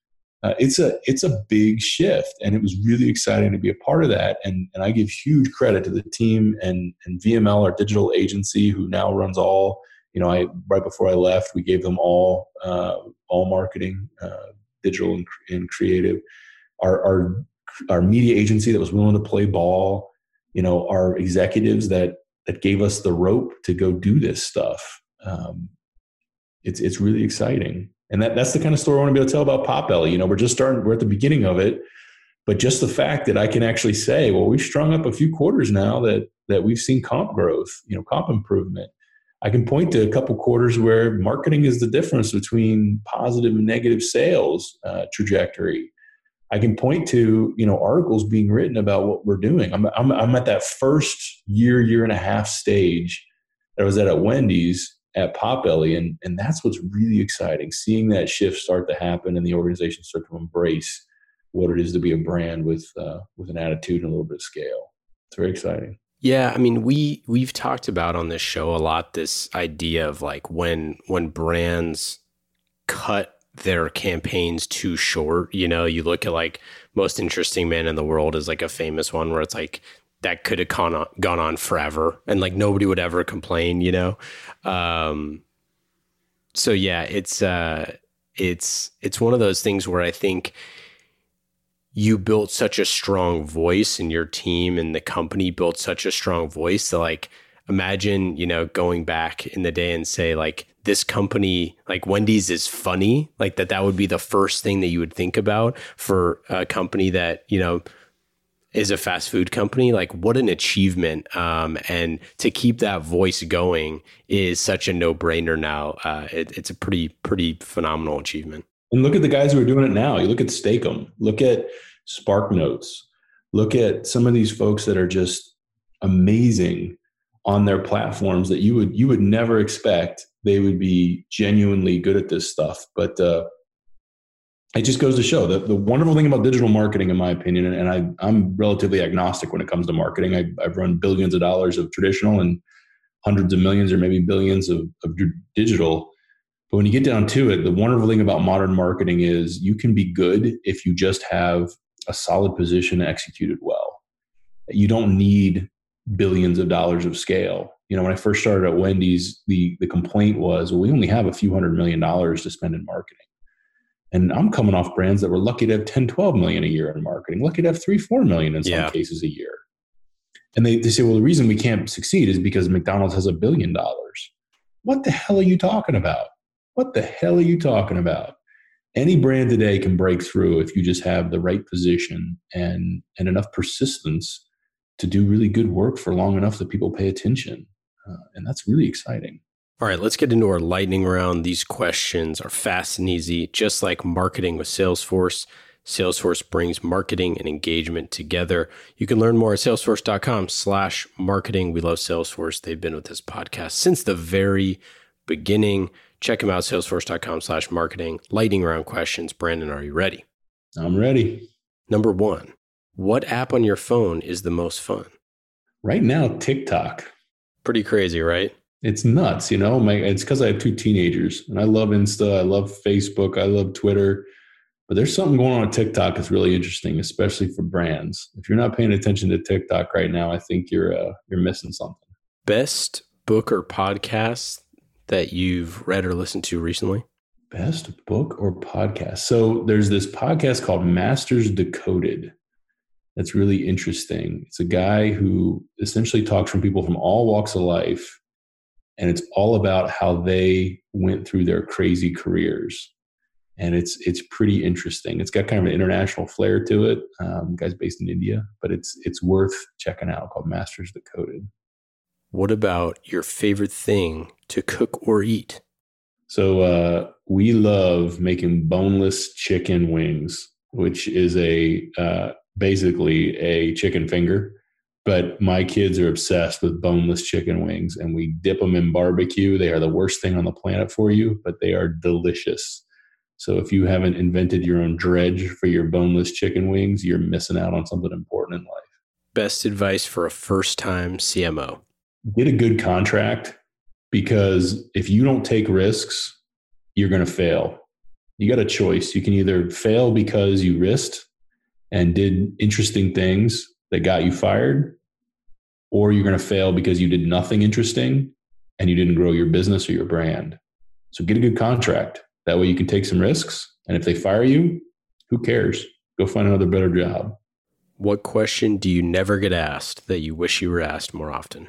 Uh, it's a it's a big shift, and it was really exciting to be a part of that. And and I give huge credit to the team and and VML, our digital agency, who now runs all. You know, I right before I left, we gave them all uh, all marketing, uh, digital and, and creative our, our our media agency that was willing to play ball, you know, our executives that that gave us the rope to go do this stuff. Um, it's it's really exciting, and that that's the kind of story I want to be able to tell about Potbelly. You know, we're just starting, we're at the beginning of it, but just the fact that I can actually say, well, we've strung up a few quarters now that that we've seen comp growth, you know, comp improvement. I can point to a couple quarters where marketing is the difference between positive and negative sales uh, trajectory. I can point to you know articles being written about what we're doing. I'm I'm, I'm at that first year year and a half stage that I was at at Wendy's at Potbelly, and and that's what's really exciting. Seeing that shift start to happen and the organization start to embrace what it is to be a brand with uh, with an attitude and a little bit of scale. It's very exciting. Yeah, I mean, we we've talked about on this show a lot this idea of like when when brands cut their campaigns too short. You know, you look at like most interesting man in the world is like a famous one where it's like that could have gone on, gone on forever and like nobody would ever complain, you know? Um, so yeah, it's, uh, it's, it's one of those things where I think you built such a strong voice and your team and the company built such a strong voice like, imagine, you know, going back in the day and say like, this company like Wendy's is funny, like that that would be the first thing that you would think about for a company that, you know, is a fast food company like what an achievement um, and to keep that voice going is such a no-brainer now. Uh, it, it's a pretty pretty phenomenal achievement. And look at the guys who are doing it now. You look at Steak-umm look at SparkNotes look at some of these folks that are just amazing on their platforms that you would you would never expect they would be genuinely good at this stuff. But uh, it just goes to show that the wonderful thing about digital marketing, in my opinion, and I, I'm relatively agnostic when it comes to marketing. I, I've run billions of dollars of traditional and hundreds of millions or maybe billions of, of digital. But when you get down to it, the wonderful thing about modern marketing is you can be good if you just have a solid position executed well. You don't need billions of dollars of scale. You know, when I first started at Wendy's, the the complaint was, well, we only have a few hundred million dollars to spend in marketing. And I'm coming off brands that were lucky to have 10, 12 million a year in marketing, lucky to have three, four million in some yeah. cases a year. And they, they say, well, the reason we can't succeed is because McDonald's has a billion dollars. What the hell are you talking about? What the hell are you talking about? Any brand today can break through if you just have the right position and and enough persistence to do really good work for long enough that people pay attention. Uh, and that's really exciting. All right, let's get into our lightning round. These questions are fast and easy, just like marketing with Salesforce. Salesforce brings marketing and engagement together. You can learn more at salesforce.com slash marketing. We love Salesforce. They've been with this podcast since the very beginning. Check them out, salesforce.com slash marketing. Lightning round questions. Brandon, are you ready? I'm ready. Number one, what app on your phone is the most fun? Right now, TikTok. Pretty crazy, right? It's nuts, you know. My it's because I have two teenagers, and I love Insta, I love Facebook, I love Twitter. But there's something going on on TikTok that's really interesting, especially for brands. If you're not paying attention to TikTok right now, I think you're uh, you're missing something. Best book or podcast that you've read or listened to recently? Best book or podcast? So there's this podcast called Masters Decoded. That's really interesting. It's a guy who essentially talks from people from all walks of life, and it's all about how they went through their crazy careers. And it's it's pretty interesting. It's got kind of an international flair to it. Um, guy's based in India, but it's it's worth checking out. Called Masters Decoded. What about your favorite thing to cook or eat? So uh, we love making boneless chicken wings, which is a uh, basically a chicken finger. But my kids are obsessed with boneless chicken wings, and we dip them in barbecue. They are the worst thing on the planet for you, but they are delicious. So if you haven't invented your own dredge for your boneless chicken wings, you're missing out on something important in life. Best advice for a first time CMO get a good contract because if you don't take risks, you're going to fail. You got a choice. You can either fail because you risked and did interesting things that got you fired, or you're going to fail because you did nothing interesting and you didn't grow your business or your brand. So get a good contract. That way you can take some risks. And if they fire you, who cares? Go find another better job. What question do you never get asked that you wish you were asked more often?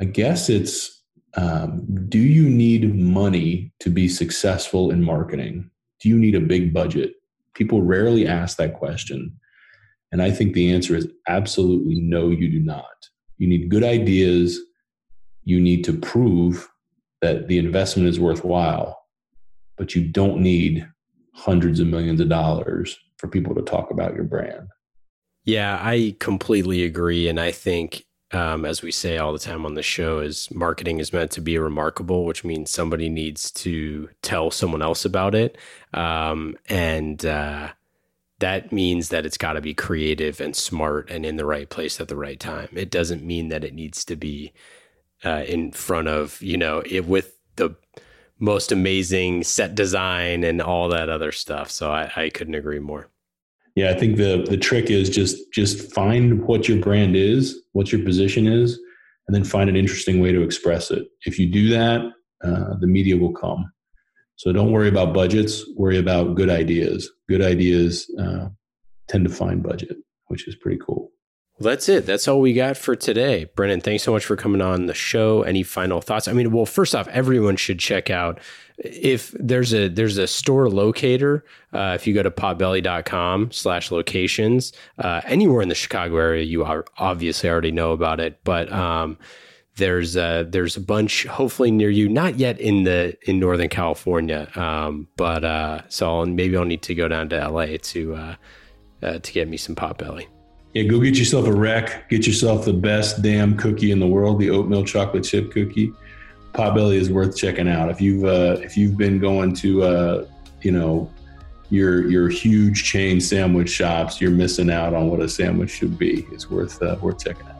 I guess it's um, do you need money to be successful in marketing? Do you need a big budget? People rarely ask that question. And I think the answer is absolutely no, you do not. You need good ideas. You need to prove that the investment is worthwhile, but you don't need hundreds of millions of dollars for people to talk about your brand. Yeah, I completely agree. And I think um, as we say all the time on the show, is marketing is meant to be remarkable, which means somebody needs to tell someone else about it. Um, and uh, that means that it's got to be creative and smart and in the right place at the right time. It doesn't mean that it needs to be uh, in front of, you know, it with the most amazing set design and all that other stuff. So I, I couldn't agree more. Yeah, I think the the trick is just just find what your brand is, what your position is, and then find an interesting way to express it. If you do that, uh, the media will come. So don't worry about budgets. Worry about good ideas. Good ideas uh, tend to find budget, which is pretty cool. Well, that's it. That's all we got for today. Brandon, thanks so much for coming on the show. Any final thoughts? I mean, well, first off, everyone should check out if there's a there's a store locator. Uh, if you go to potbelly.com slash locations, uh, anywhere in the Chicago area, you are obviously already know about it. But um, there's a, there's a bunch hopefully near you. Not yet in the in Northern California, um, but uh, so I'll, maybe I'll need to go down to LA to uh, uh, to get me some Potbelly. Yeah, go get yourself a Wreck. Get yourself the best damn cookie in the world, the oatmeal chocolate chip cookie. Potbelly is worth checking out. If you've uh, if you've been going to uh, you know your your huge chain sandwich shops, you're missing out on what a sandwich should be. It's worth uh, worth checking out.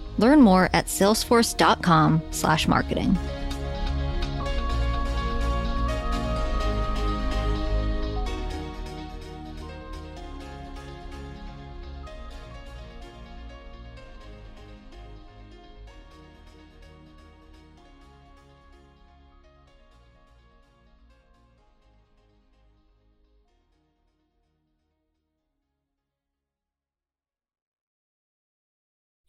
Learn more at salesforce.com/marketing.